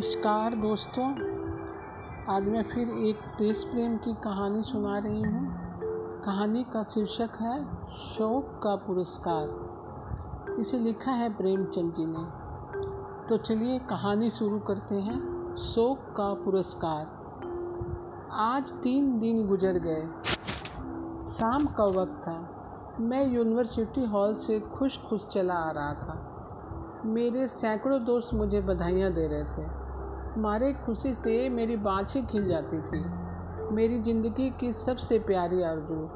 नमस्कार दोस्तों। आज मैं फिर एक देश प्रेम की कहानी सुना रही हूँ। कहानी का शीर्षक है, शोक का पुरस्कार। इसे लिखा है प्रेमचंद जी ने। तो चलिए कहानी शुरू करते हैं, शोक का पुरस्कार। आज तीन दिन गुजर गए। शाम का वक्त था। मैं यूनिवर्सिटी हॉल से खुश खुश चला आ रहा था। मेरे सैकड़ों दोस्त मुझे बधाइयाँ दे रहे थे। मारे खुशी से मेरी बाँछें खिल जाती थी। मेरी ज़िंदगी की सबसे प्यारी आरज़ू,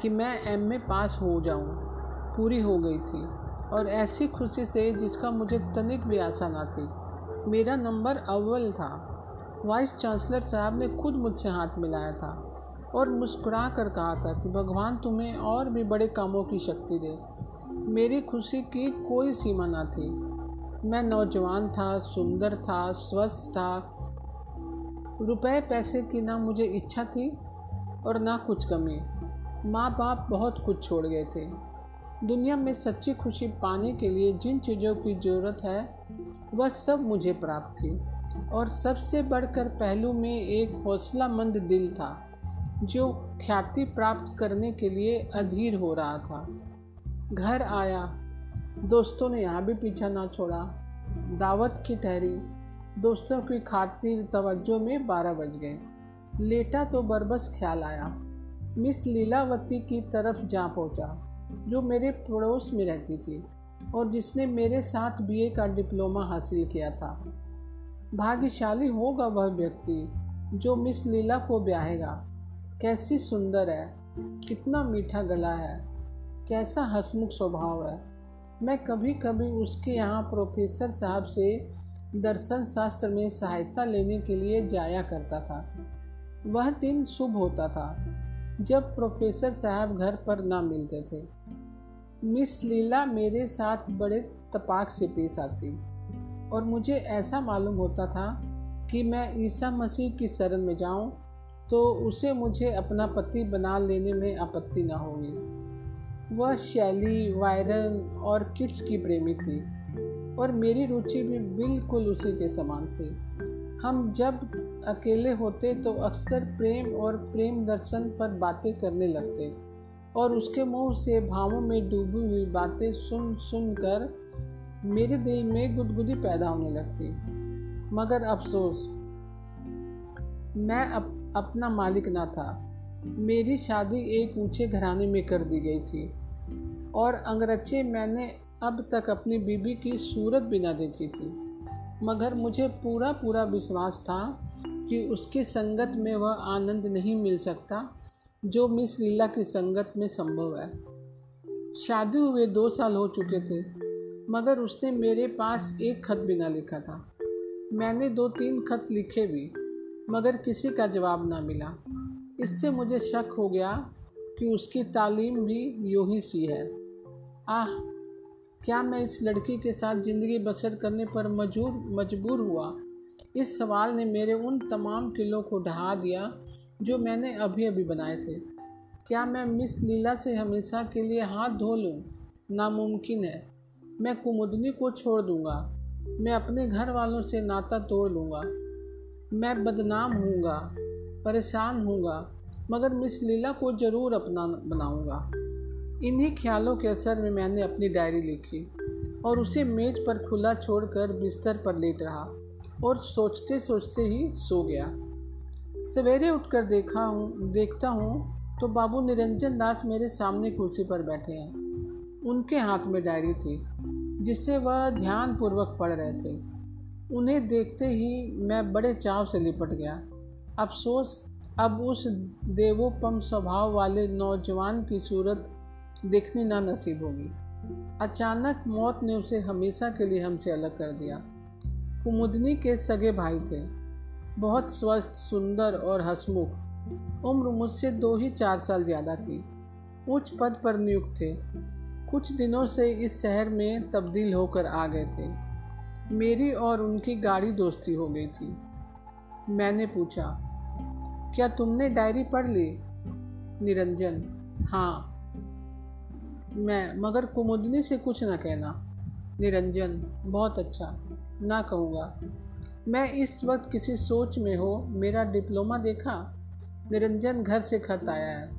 कि मैं एम में पास हो जाऊँ, पूरी हो गई थी। और ऐसी खुशी से जिसका मुझे तनिक भी आशा ना थी। मेरा नंबर अव्वल था। वाइस चांसलर साहब ने खुद मुझसे हाथ मिलाया था और मुस्कुरा कर कहा था कि, भगवान तुम्हें और भी बड़े कामों की शक्ति दे। मेरी खुशी की कोई सीमा ना थी। मैं नौजवान था, सुंदर था, स्वस्थ था। रुपए पैसे की ना मुझे इच्छा थी और ना कुछ कमी। माँ बाप बहुत कुछ छोड़ गए थे। दुनिया में सच्ची खुशी पाने के लिए जिन चीज़ों की ज़रूरत है, वह सब मुझे प्राप्त थी। और सबसे बढ़कर पहलू में एक हौसलामंद दिल था, जो ख्याति प्राप्त करने के लिए अधीर हो रहा था। घर आया दोस्तों ने यहाँ भी पीछा ना छोड़ा। दावत की ठहरी। दोस्तों की खातिर तवज्जो में बारह बज गए। लेटा तो बरबस ख्याल आया। मिस लीलावती की तरफ़ जा पहुँचा, जो मेरे पड़ोस में रहती थी और जिसने मेरे साथ बीए का डिप्लोमा हासिल किया था। भाग्यशाली होगा वह व्यक्ति, जो मिस लीला को ब्याहेगा। कैसी सुंदर है, कितना मीठा गला है, कैसा हसमुख स्वभाव है। मैं कभी कभी उसके यहाँ प्रोफेसर साहब से दर्शन शास्त्र में सहायता लेने के लिए जाया करता था। वह दिन शुभ होता था, जब प्रोफेसर साहब घर पर ना मिलते थे। मिस लीला मेरे साथ बड़े तपाक से पेश आती और मुझे ऐसा मालूम होता था कि मैं ईसा मसीह की शरण में जाऊँ तो उसे मुझे अपना पति बना लेने में आपत्ति ना होगी। वह शैली वायरन और किड्स की प्रेमी थी और मेरी रुचि भी बिल्कुल उसी के समान थी। हम जब अकेले होते तो अक्सर प्रेम और प्रेम दर्शन पर बातें करने लगते और उसके मुँह से भावों में डूबी हुई बातें सुन सुन कर मेरे दिल में गुदगुदी पैदा होने लगती। मगर अफसोस मैं अप, अपना मालिक ना था। मेरी शादी एक ऊँचे घराने में कर दी गई थी। और अंगरक्षे मैंने अब तक अपनी बीबी की सूरत भी ना देखी थी। मगर मुझे पूरा पूरा विश्वास था कि उसकी संगत में वह आनंद नहीं मिल सकता, जो मिस लीला की संगत में संभव है। शादी हुए दो साल हो चुके थे, मगर उसने मेरे पास एक खत भी ना लिखा था। मैंने दो तीन खत लिखे भी, मगर किसी का जवाब ना मिला। इससे मुझे शक हो गया कि उसकी तालीम भी यूँ ही सी है। आह, क्या मैं इस लड़की के साथ ज़िंदगी बसर करने पर मजबूर मजबूर हुआ? इस सवाल ने मेरे उन तमाम किलों को ढहा दिया, जो मैंने अभी अभी बनाए थे। क्या मैं मिस लीला से हमेशा के लिए हाथ धो लूँ? नामुमकिन है। मैं कुमुदनी को छोड़ दूँगा। मैं अपने घर वालों से नाता तोड़ लूँगा। मैं बदनाम हूँगा परेशान हूँगा मगर मिस लीला को ज़रूर अपना बनाऊँगा। इन्हीं ख्यालों के असर में मैंने अपनी डायरी लिखी और उसे मेज पर खुला छोड़कर बिस्तर पर लेट रहा और सोचते सोचते ही सो गया। सवेरे उठकर देखा हूँ, देखता हूँ तो बाबू निरंजन दास मेरे सामने कुर्सी पर बैठे हैं। उनके हाथ में डायरी थी, जिससे वह ध्यानपूर्वक पढ़ रहे थे। उन्हें देखते ही मैं बड़े चाव से लिपट गया। अफसोस अब उस देवोपम स्वभाव वाले नौजवान की सूरत देखनी ना नसीब होगी। अचानक मौत ने उसे हमेशा के लिए हमसे अलग कर दिया। कुमुदनी के सगे भाई थे। बहुत स्वस्थ, सुंदर और हसमुख। उम्र मुझसे दो ही चार साल ज़्यादा थी। उच्च पद पर नियुक्त थे। कुछ दिनों से इस शहर में तब्दील होकर आ गए थे। मेरी और उनकी गाड़ी दोस्ती हो गई थी। मैंने पूछा क्या तुमने डायरी पढ़ ली? निरंजन। हाँ। मैं, मगर कुमुदनी से कुछ न कहना। निरंजन, बहुत अच्छा। ना कहूँगा। मैं इस वक्त किसी सोच में हो, मेरा डिप्लोमा देखा? निरंजन घर से खत आया है।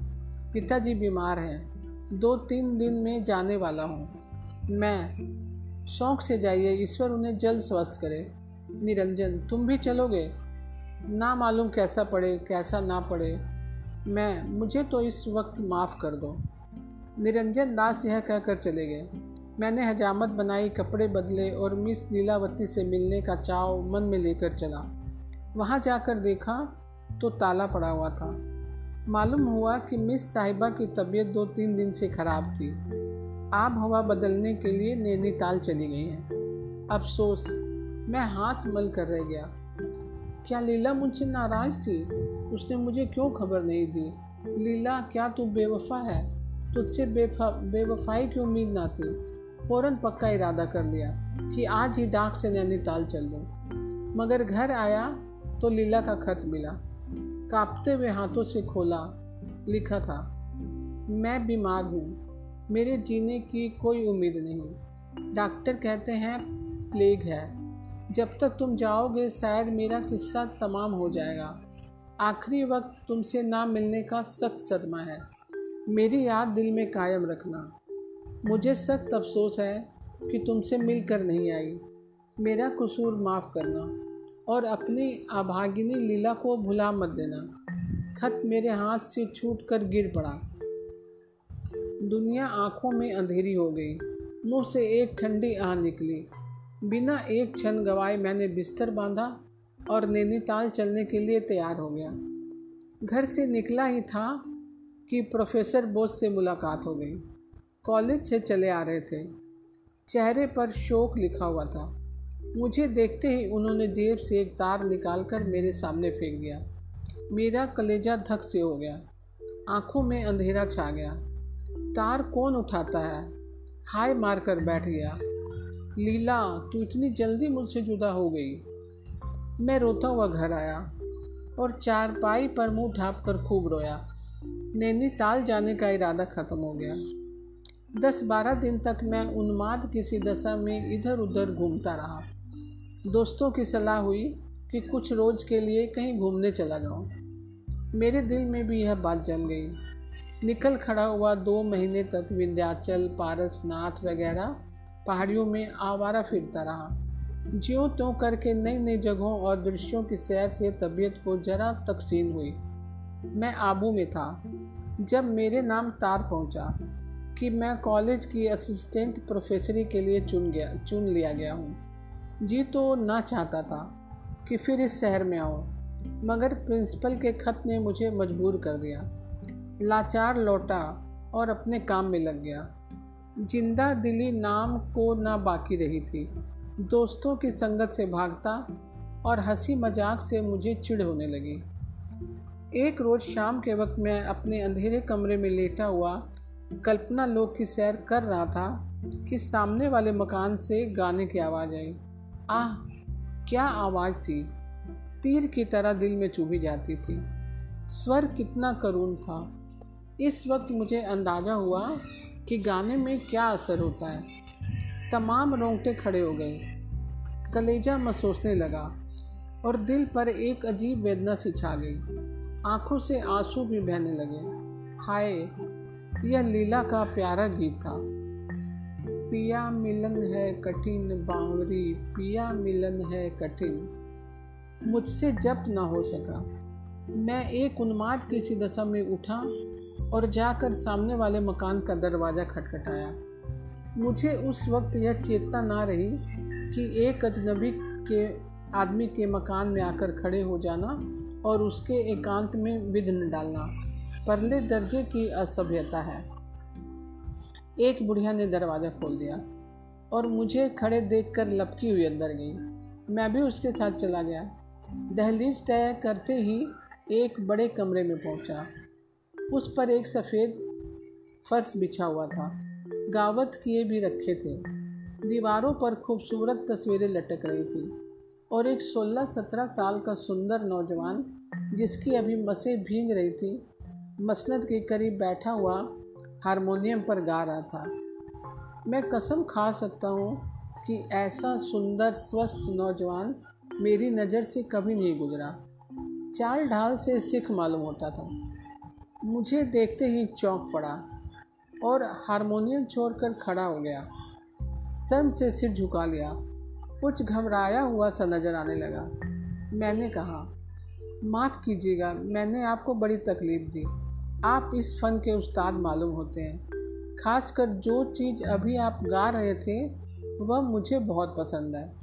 पिताजी बीमार हैं। दो तीन दिन में जाने वाला हूँ। मैं, शौक से जाइए, ईश्वर उन्हें जल्द स्वस्थ करे। निरंजन, तुम भी चलोगे? ना मालूम कैसा पड़े, कैसा ना पड़े, मैं, मुझे तो इस वक्त माफ़ कर दो। निरंजन दास यह कहकर चले गए। मैंने हजामत बनाई, कपड़े बदले और मिस लीलावती से मिलने का चाव मन में लेकर चला। वहाँ जाकर देखा तो ताला पड़ा हुआ था। मालूम हुआ कि मिस साहिबा की तबीयत दो तीन दिन से खराब थी। आब हवा बदलने के लिए नैनीताल चली गई हैं। अफसोस, मैं हाथ मल कर रह गया। क्या लीला मुझसे नाराज़ थी? उसने मुझे क्यों खबर नहीं दी? लीला, क्या तू बेवफा है? तुझसे बेफा, बेवफाई की उम्मीद ना थी। फ़ौरन पक्का इरादा कर लिया कि आज ही डाक से नैनीताल चल दूँ। मगर घर आया तो लीला का खत मिला। कांपते हुए हाथों से खोला, लिखा था, मैं बीमार हूँ। मेरे जीने की कोई उम्मीद नहीं। डॉक्टर कहते हैं, प्लेग है। जब तक तुम जाओगे, शायद मेरा किस्सा तमाम हो जाएगा। आखिरी वक्त तुमसे ना मिलने का सख्त सदमा है। मेरी याद दिल में कायम रखना। मुझे सख्त अफसोस है कि तुमसे मिलकर नहीं आई। मेरा कसूर माफ़ करना और अपनी अभागिनी लीला को भुला मत देना। खत मेरे हाथ से छूट कर गिर पड़ा। दुनिया आँखों में अंधेरी हो गई। मुँह से एक ठंडी आह निकली। बिना एक क्षण गवाए मैंने बिस्तर बांधा और नैनीताल चलने के लिए तैयार हो गया। घर से निकला ही था कि प्रोफेसर बोस से मुलाकात हो गई। कॉलेज से चले आ रहे थे। चेहरे पर शोक लिखा हुआ था। मुझे देखते ही उन्होंने जेब से एक तार निकालकर मेरे सामने फेंक दिया। मेरा कलेजा धक से हो गया। आँखों में अंधेरा छा गया। तार कौन उठाता है? हाय मारकर बैठ गया। लीला, तू इतनी जल्दी मुझसे जुदा हो गई। मैं रोता हुआ घर आया और चारपाई पर मुँह ढाप कर खूब रोया। नैनीताल जाने का इरादा ख़त्म हो गया। दस बारह दिन तक मैं उन्माद किसी दशा में इधर उधर घूमता रहा। दोस्तों की सलाह हुई कि कुछ रोज़ के लिए कहीं घूमने चला जाऊँ। मेरे दिल में भी यह बात जम गई। निकल खड़ा हुआ दो महीने तक विंध्याचल पारसनाथ वगैरह पहाड़ियों में आवारा फिरता रहा। ज्यों त्यों करके नई नई जगहों और दृश्यों की सैर से तबीयत को जरा तकसीन हुई। मैं आबू में था, जब मेरे नाम तार पहुँचा कि मैं कॉलेज की असिस्टेंट प्रोफेसरी के लिए चुन गया, चुन लिया गया हूँ। जी तो ना चाहता था कि फिर इस शहर में आओ मगर प्रिंसिपल के खत ने मुझे मजबूर कर दिया। लाचार लौटा और अपने काम में लग गया। ज़िंदा दिली नाम को ना बाकी रही थी। दोस्तों की संगत से भागता और हँसी मज़ाक से मुझे चिढ़ होने लगी। एक रोज़ शाम के वक्त मैं अपने अंधेरे कमरे में लेटा हुआ कल्पना लोक की सैर कर रहा था कि सामने वाले मकान से गाने की आवाज़ आई। आह, क्या आवाज़ थी? तीर की तरह दिल में चुभी जाती थी। स्वर कितना करुण था। इस वक्त मुझे अंदाज़ा हुआ कि गाने में क्या असर होता है। तमाम रोंगटे खड़े हो गए। कलेजा महसूसने लगा और दिल पर एक अजीब वेदना सी छा गई। आँखों से आँसू भी बहने लगे। हाय, यह लीला का प्यारा गीत था। पिया मिलन है कठिन बावरी, पिया मिलन है कठिन। मुझसे जब्त न हो सका। मैं एक उन्माद की सी दशा में उठा और जाकर सामने वाले मकान का दरवाज़ा खटखटाया। मुझे उस वक्त यह चेतना ना रही कि एक अजनबी के आदमी के मकान में आकर खड़े हो जाना और उसके एकांत में विघ्न डालना, परले दर्जे की असभ्यता है। एक बुढ़िया ने दरवाज़ा खोल दिया और मुझे खड़े देखकर लपकी हुई अंदर गई। मैं भी उसके साथ चला गया। दहलीज तय करते ही एक बड़े कमरे में पहुँचा। उस पर एक सफ़ेद फर्श बिछा हुआ था। गावत किए भी रखे थे। दीवारों पर खूबसूरत तस्वीरें लटक रही थी और एक 16-17 साल का सुंदर नौजवान, जिसकी अभी मसें भींग रही थी, मसनद के करीब बैठा हुआ हारमोनियम पर गा रहा था। मैं कसम खा सकता हूँ कि ऐसा सुंदर, स्वस्थ नौजवान मेरी नज़र से कभी नहीं गुजरा। चाल ढाल से सिख मालूम होता था। मुझे देखते ही चौंक पड़ा और हारमोनियम छोड़कर खड़ा हो गया। सर से सिर झुका लिया। कुछ घबराया हुआ सा नज़र आने लगा। मैंने कहा, माफ़ कीजिएगा, मैंने आपको बड़ी तकलीफ़ दी। आप इस फ़न के उस्ताद मालूम होते हैं। खासकर जो चीज़ अभी आप गा रहे थे, वह मुझे बहुत पसंद है।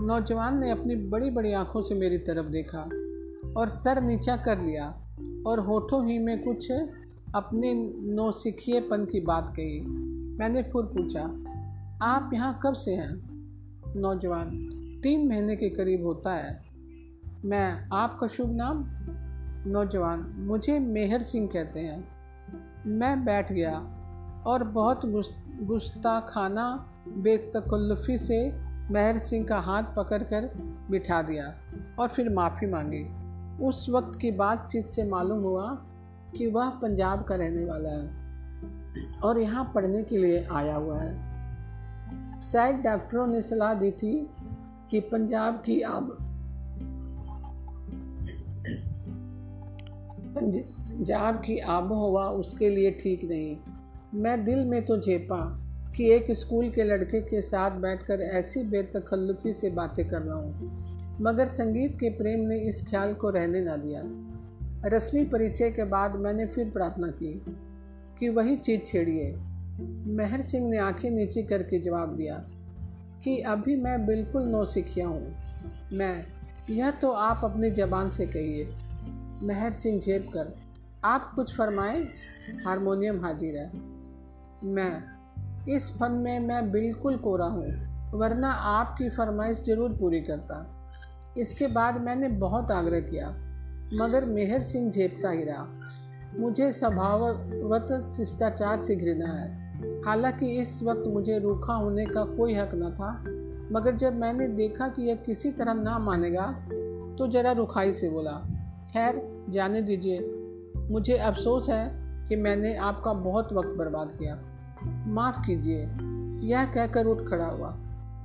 नौजवान ने अपनी बड़ी बड़ी आँखों से मेरी तरफ़ देखा और सर नीचा कर लिया। और होठों ही में कुछ अपने नौसिखिएपन की बात कही। मैंने फिर पूछा, आप यहाँ कब से हैं? नौजवान, तीन महीने के करीब होता है। मैं, आपका शुभ नाम? नौजवान, मुझे मेहर सिंह कहते हैं। मैं बैठ गया और बहुत गुस्ता खाना बेतकल्लुफ़ी से मेहर सिंह का हाथ पकड़कर बिठा दिया और फिर माफ़ी मांगी। उस वक्त की बातचीत से मालूम हुआ कि वह पंजाब का रहने वाला है और यहाँ पढ़ने के लिए आया हुआ है। शायद डॉक्टरों ने सलाह दी थी कि पंजाब की आब पंजाब की आबो हवा उसके लिए ठीक नहीं। मैं दिल में तो झेपा कि एक स्कूल के लड़के के साथ बैठकर ऐसी बेतकल्लुफ़ी से बातें कर रहा हूँ। मगर संगीत के प्रेम ने इस ख्याल को रहने ना दिया। रस्मी परिचय के बाद मैंने फिर प्रार्थना की कि वही चीज़ छेड़िए। मेहर सिंह ने आँखें नीचे करके जवाब दिया कि अभी मैं बिल्कुल नौ सीखिया हूँ। मैं, यह तो आप अपनी ज़बान से कहिए। मेहर सिंह झेप कर, आप कुछ फरमाएँ? हारमोनियम हाजिर है। मैं, इस फन में मैं बिल्कुल कोरा हूँ, वरना आपकी फरमाइश ज़रूर पूरी करता। इसके बाद मैंने बहुत आग्रह किया, मगर मेहर सिंह झेपता ही रहा मुझे स्वभावत शिष्टाचार से घृणा है। हालाँकि इस वक्त मुझे रूखा होने का कोई हक न था, मगर जब मैंने देखा कि यह किसी तरह ना मानेगा तो ज़रा रुखाई से बोला, खैर, जाने दीजिए। मुझे अफसोस है कि मैंने आपका बहुत वक्त बर्बाद किया। माफ़ कीजिए। यह कहकर उठ खड़ा हुआ।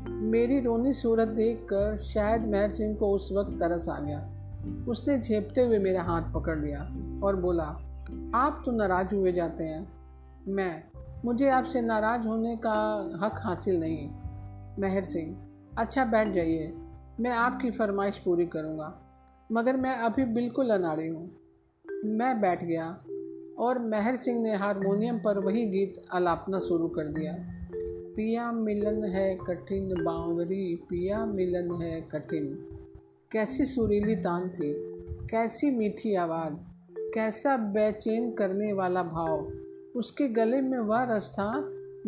मेरी रोनी सूरत देखकर शायद महर सिंह को उस वक्त तरस आ गया। उसने झेपते हुए मेरा हाथ पकड़ लिया और बोला, आप तो नाराज़ हुए जाते हैं। मैं, मुझे आपसे नाराज़ होने का हक हासिल नहीं। महर सिंह अच्छा बैठ जाइए। मैं आपकी फरमाइश पूरी करूँगा। मगर मैं अभी बिल्कुल अनाड़ी हूँ। मैं बैठ गया और महर सिंह ने हारमोनियम पर वही गीत अलापना शुरू कर दिया। पिया मिलन है कठिन बावरी, पिया मिलन है कठिन। कैसी सुरीली तान थी, कैसी मीठी आवाज़, कैसा बेचैन करने वाला भाव। उसके गले में वह रस था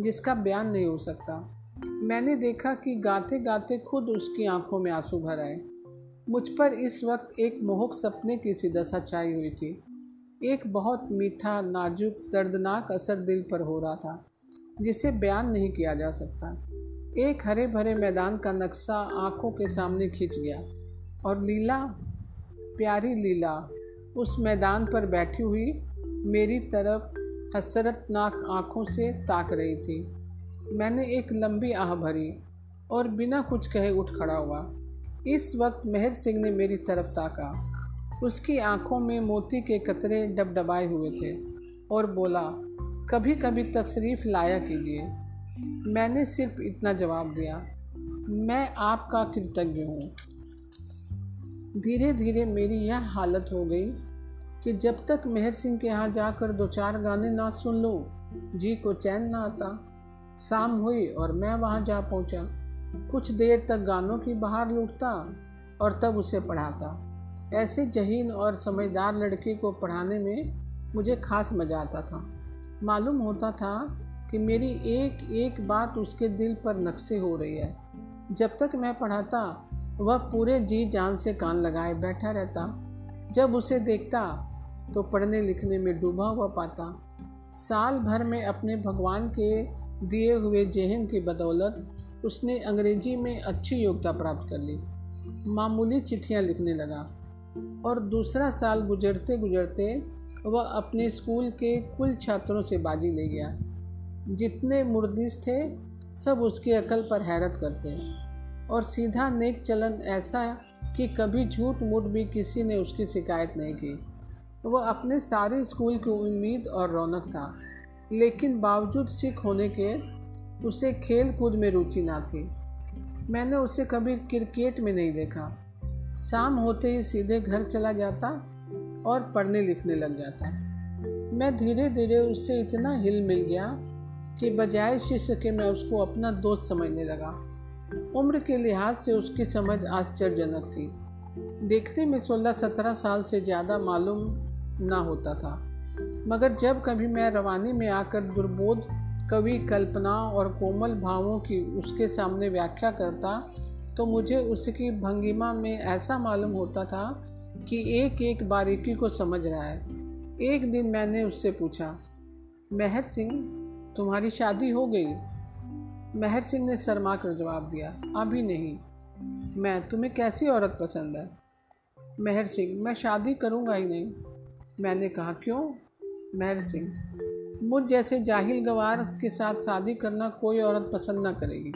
जिसका बयान नहीं हो सकता। मैंने देखा कि गाते गाते खुद उसकी आँखों में आँसू भर आए। मुझ पर इस वक्त एक मोहक सपने की सी दशा छाई हुई थी। एक बहुत मीठा, नाजुक, दर्दनाक असर दिल पर हो रहा था। जिसे बयान नहीं किया जा सकता। एक हरे भरे मैदान का नक्शा आँखों के सामने खींच गया और लीला, प्यारी लीला, उस मैदान पर बैठी हुई मेरी तरफ़ हसरतनाक आँखों से ताक रही थी। मैंने एक लंबी आह भरी और बिना कुछ कहे उठ खड़ा हुआ। इस वक्त मेहर सिंह ने मेरी तरफ़ ताका। उसकी आँखों में मोती के कतरे डबडबाए हुए थे और बोला कभी कभी तशरीफ़ लाया कीजिए। मैंने सिर्फ़ इतना जवाब दिया, मैं आपका कृतज्ञ हूँ। धीरे धीरे मेरी यह हालत हो गई कि जब तक मेहर सिंह के यहाँ जाकर दो चार गाने ना सुन लो, जी को चैन ना आता। शाम हुई और मैं वहाँ जा पहुँचा। कुछ देर तक गानों की बाहर लूटता और तब उसे पढ़ाता। ऐसे जहीन और समझदार लड़के को पढ़ाने में मुझे खास मज़ा आता था। मालूम होता था कि मेरी एक एक बात उसके दिल पर नक्शे हो रही है। जब तक मैं पढ़ाता, वह पूरे जी जान से कान लगाए बैठा रहता। जब उसे देखता तो पढ़ने लिखने में डूबा हुआ पाता। साल भर में अपने भगवान के दिए हुए जहन की बदौलत उसने अंग्रेज़ी में अच्छी योग्यता प्राप्त कर ली। मामूली चिट्ठियाँ लिखने लगा। और दूसरा साल गुजरते गुजरते वह अपने स्कूल के कुल छात्रों से बाजी ले गया। जितने मुर्दिस थे, सब उसकी अकल पर हैरत करते हैं। और सीधा नेक चलन ऐसा कि कभी झूठ मूठ भी किसी ने उसकी शिकायत नहीं की। वह अपने सारे स्कूल की उम्मीद और रौनक था, लेकिन बावजूद सिख होने के उसे खेल कूद में रुचि ना थी। मैंने उसे कभी क्रिकेट में नहीं देखा। शाम होते ही सीधे घर चला जाता और पढ़ने लिखने लग जाता मैं धीरे धीरे उससे इतना हिल मिल गया कि बजाय शिष्य के मैं उसको अपना दोस्त समझने लगा। उम्र के लिहाज से उसकी समझ आश्चर्यजनक थी। देखते में सोलह सत्रह साल से ज़्यादा मालूम ना होता था। मगर जब कभी मैं रवानी में आकर दुर्बोध, कवि, कल्पना और कोमल भावों की उसके सामने व्याख्या करता तो मुझे उसकी भंगिमा में ऐसा मालूम होता था कि एक एक बारीकी को समझ रहा है। एक दिन मैंने उससे पूछा, मेहर सिंह, तुम्हारी शादी हो गई? मेहर सिंह ने शर्मा कर जवाब दिया, अभी नहीं। मैं, तुम्हें कैसी औरत पसंद है? मेहर सिंह, मैं शादी करूँगा ही नहीं। मैंने कहा, क्यों? मेहर सिंह, मुझ जैसे जाहिल गवार के साथ शादी करना कोई औरत पसंद ना करेगी।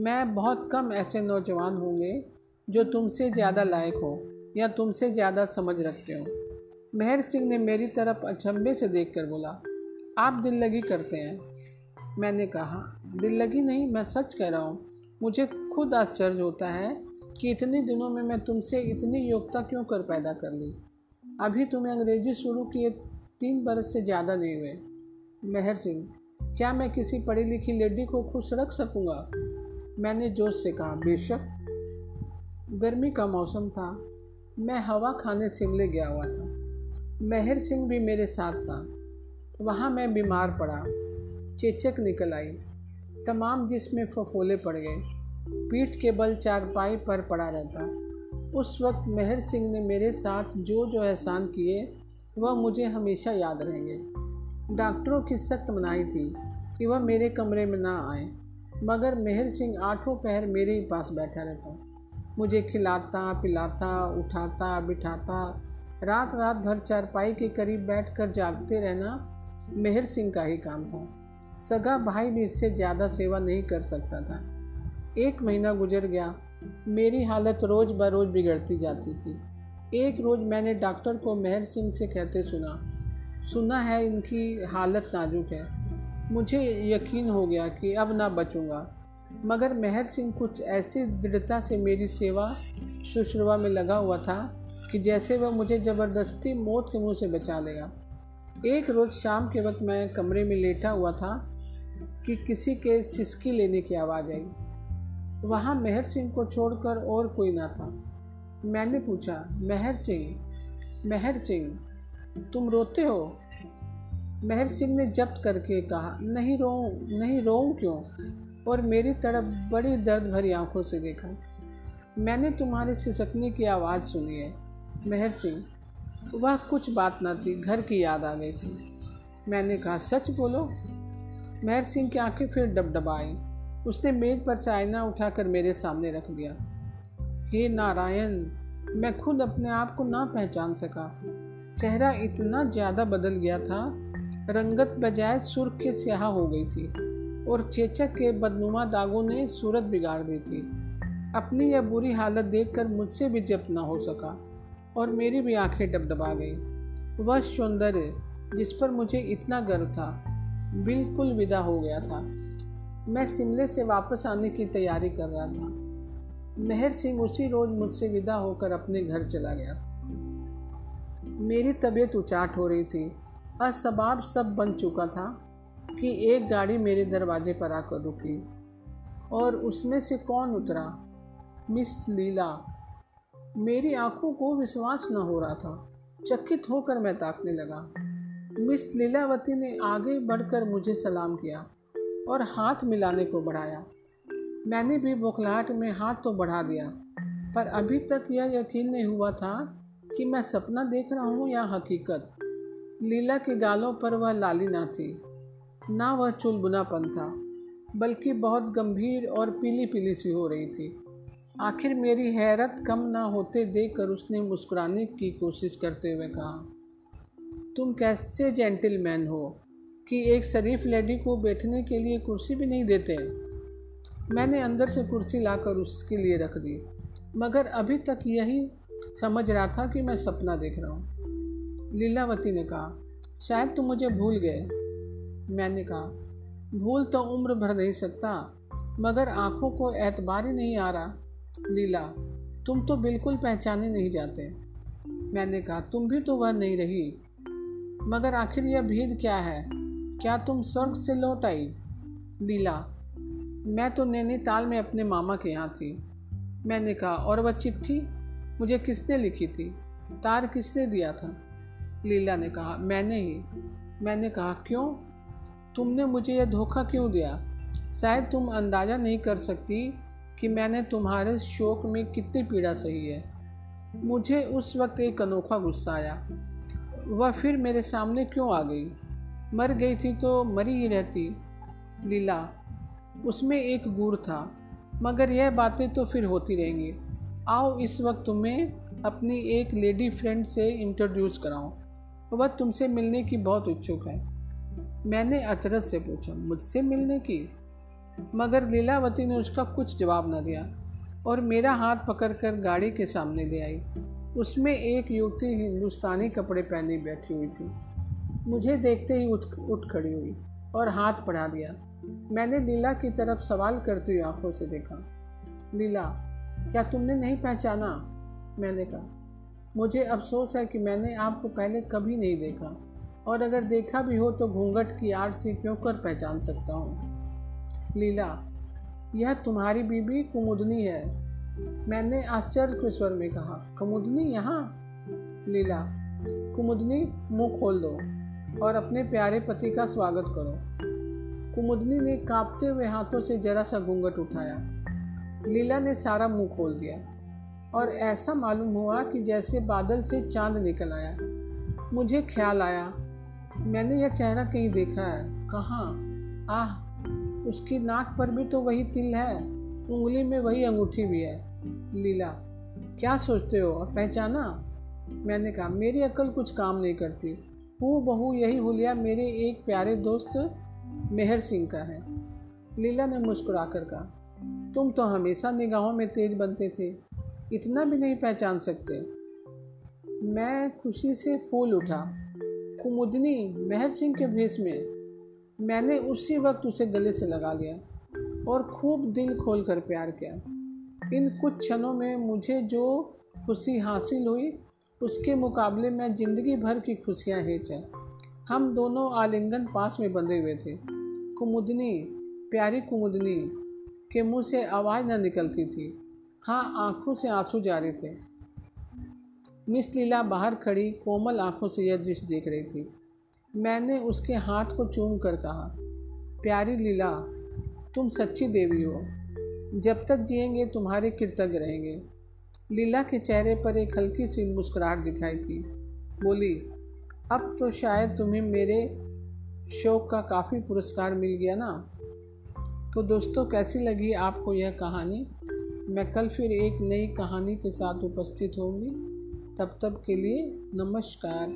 मैं बहुत कम ऐसे नौजवान होंगे जो तुमसे ज़्यादा लायक हो। या तुमसे ज़्यादा समझ रखते हो? मेहर सिंह ने मेरी तरफ़ अचंभे से देखकर बोला, आप दिल लगी करते हैं। मैंने कहा दिल लगी नहीं, मैं सच कह रहा हूँ। मुझे खुद आश्चर्य होता है कि इतने दिनों में मैं तुमसे इतनी योग्यता क्यों कर पैदा कर ली? अभी तुम्हें अंग्रेज़ी शुरू किए तीन बरस से ज़्यादा नहीं हुए। मेहर सिंह, क्या मैं किसी पढ़ी लिखी लेडी को खुश रख सकूँगा? मैंने जोश से कहा, बेशक। गर्मी का मौसम था। मैं हवा खाने शिमले गया हुआ था। मेहर सिंह भी मेरे साथ था। वहाँ मैं बीमार पड़ा। चेचक निकल आई। तमाम जिसमें फफोले पड़ गए। पीठ के बल चारपाई पर पड़ा रहता। उस वक्त मेहर सिंह ने मेरे साथ जो जो एहसान किए, वह मुझे हमेशा याद रहेंगे। डॉक्टरों की सख्त मनाही थी कि वह मेरे कमरे में ना आए। मगर मेहर सिंह आठों पहर मेरे ही पास बैठा रहता। मुझे खिलाता, पिलाता, उठाता, बिठाता। रात रात भर चारपाई के करीब बैठकर जागते रहना मेहर सिंह का ही काम था। सगा भाई भी इससे ज़्यादा सेवा नहीं कर सकता था। एक महीना गुजर गया। मेरी हालत रोज़ ब रोज़ बिगड़ती जाती थी। एक रोज़ मैंने डॉक्टर को मेहर सिंह से कहते सुना। सुना है इनकी हालत नाजुक है। मुझे यकीन हो गया कि अब ना बचूँगा। मगर मेहर सिंह कुछ ऐसी दृढ़ता से मेरी सेवा शुश्रुआ में लगा हुआ था कि जैसे वह मुझे ज़बरदस्ती मौत के मुँह से बचा लेगा। एक रोज़ शाम के वक्त मैं कमरे में लेटा हुआ था कि किसी के सिसकी लेने की आवाज़ आई। वहाँ मेहर सिंह को छोड़कर और कोई ना था। मैंने पूछा, मेहर सिंह मेहर सिंह, तुम रोते हो? मेहर सिंह ने जब्त करके कहा, नहीं रो नहीं रो क्यों? और मेरी तरफ़ बड़ी दर्द भरी आँखों से देखा। मैंने तुम्हारे सिसकने की आवाज़ सुनी है, मेहर सिंह। वह कुछ बात ना थी, घर की याद आ गई थी। मैंने कहा, सच बोलो? मेहर सिंह की आँखें फिर डबडब आई उसने मेज पर से आईना उठाकर मेरे सामने रख दिया। हे नारायण, मैं खुद अपने आप को ना पहचान सका। चेहरा इतना ज़्यादा बदल गया था, रंगत बजाय सुर्ख के स्याह हो गई थी। और चेचक के बदनुमा दागों ने सूरत बिगाड़ दी थी। अपनी यह बुरी हालत देखकर मुझसे भी जप ना हो सका और मेरी भी आँखें डबडबा गई। वह सौंदर्य जिस पर मुझे इतना गर्व था, बिल्कुल विदा हो गया था। मैं शिमले से वापस आने की तैयारी कर रहा था। मेहर सिंह उसी रोज मुझसे विदा होकर अपने घर चला गया। मेरी तबीयत उचाट हो रही थी। असबाब सब बन चुका था। कि एक गाड़ी मेरे दरवाजे पर आकर रुकी और उसमें से कौन उतरा? मिस लीला। मेरी आँखों को विश्वास न हो रहा था। चकित होकर मैं ताकने लगा। मिस लीलावती ने आगे बढ़कर मुझे सलाम किया और हाथ मिलाने को बढ़ाया। मैंने भी बौखलाहट में हाथ तो बढ़ा दिया, पर अभी तक यह यकीन नहीं हुआ था कि मैं सपना देख रहा हूँ या हकीकत। लीला के गालों पर वह लाली ना थी। ना वह चुलबुनापन था, बल्कि बहुत गंभीर और पीली पीली सी हो रही थी। आखिर मेरी हैरत कम ना होते देखकर उसने मुस्कुराने की कोशिश करते हुए कहा, तुम कैसे जेंटलमैन हो कि एक शरीफ लेडी को बैठने के लिए कुर्सी भी नहीं देते? मैंने अंदर से कुर्सी लाकर उसके लिए रख दी, मगर अभी तक यही समझ रहा था कि मैं सपना देख रहा हूँ। लीलावती ने कहा, शायद तुम मुझे भूल गए। मैंने कहा, भूल तो उम्र भर नहीं सकता, मगर आँखों को एतबार ही नहीं आ रहा। लीला, तुम तो बिल्कुल पहचाने नहीं जाते। मैंने कहा, तुम भी तो वह नहीं रही। मगर आखिर यह भेद क्या है? क्या तुम स्वर्ग से लौट आई? लीला, मैं तो नैनीताल में अपने मामा के यहाँ थी। मैंने कहा, और वह चिट्ठी? मुझे किसने लिखी थी? तार किसने दिया था? लीला ने कहा, मैंने ही। मैंने कहा, क्यों? तुमने मुझे यह धोखा क्यों दिया? शायद तुम अंदाज़ा नहीं कर सकती कि मैंने तुम्हारे शोक में कितनी पीड़ा सही है। मुझे उस वक्त एक अनोखा गुस्सा आया। वह फिर मेरे सामने क्यों आ गई? मर गई थी तो मरी ही रहती। लीला, उसमें एक गुर था, मगर यह बातें तो फिर होती रहेंगी। आओ इस वक्त तुम्हें अपनी एक लेडी फ्रेंड से इंट्रोड्यूस कराऊं। वह तुमसे मिलने की बहुत इच्छुक है। मैंने अचरज से पूछा, मुझसे मिलने की? मगर लीलावती ने उसका कुछ जवाब न दिया और मेरा हाथ पकड़कर गाड़ी के सामने ले आई। उसमें एक युवती हिंदुस्तानी कपड़े पहने बैठी हुई थी। मुझे देखते ही उठ उठ खड़ी हुई और हाथ बढ़ा दिया। मैंने लीला की तरफ़ सवाल करती हुई आँखों से देखा। लीला, क्या तुमने नहीं पहचाना? मैंने कहा, मुझे अफसोस है कि मैंने आपको पहले कभी नहीं देखा। और अगर देखा भी हो तो घूंघट की आड़ से क्यों कर पहचान सकता हूँ? लीला, यह तुम्हारी बीबी कुमुदनी है। मैंने आश्चर्य के स्वर में कहा, कुमुदनी यहाँ? लीला, कुमुदनी, मुँह खोल दो और अपने प्यारे पति का स्वागत करो। कुमुदनी ने कांपते हुए हाथों से जरा सा घूंघट उठाया। लीला ने सारा मुँह खोल दिया और ऐसा मालूम हुआ कि जैसे बादल से चाँद निकल आया। मुझे ख्याल आया मैंने यह चेहरा कहीं देखा है। कहाँ? आह, उसकी नाक पर भी तो वही तिल है। उंगली में वही अंगूठी भी है। लीला, क्या सोचते हो? और पहचाना? मैंने कहा, मेरी अकल कुछ काम नहीं करती। हूँ बहू यही हुलिया मेरे एक प्यारे दोस्त मेहर सिंह का है। लीला ने मुस्कुरा कर कहा, तुम तो हमेशा निगाहों में तेज बनते थे। इतना भी नहीं पहचान सकते। मैं खुशी से फूल उठा। कुमुदनी मेहर सिंह के भेष में मैंने उसी वक्त उसे गले से लगा लिया और खूब दिल खोल कर प्यार किया। इन कुछ क्षणों में मुझे जो खुशी हासिल हुई, उसके मुकाबले में ज़िंदगी भर की खुशियाँ हेच। हम दोनों आलिंगन पास में बंधे हुए थे। कुमुदनी, प्यारी कुमुदनी के मुँह से आवाज़ न निकलती थी। हाँ आँखों से आँसू जा रहे थे। मिस लीला बाहर खड़ी कोमल आँखों से यह दृश्य देख रही थी। मैंने उसके हाथ को चूम कर कहा, प्यारी लीला, तुम सच्ची देवी हो। जब तक जिएँगे, तुम्हारे कृतज्ञ रहेंगे। लीला के चेहरे पर एक हल्की सी मुस्कुराहट दिखाई थी। बोली, अब तो शायद तुम्हें मेरे शौक का काफ़ी पुरस्कार मिल गया ना? तो दोस्तों, कैसी लगी आपको यह कहानी? मैं कल फिर एक नई कहानी के साथ उपस्थित होंगी तब तब के लिए नमस्कार।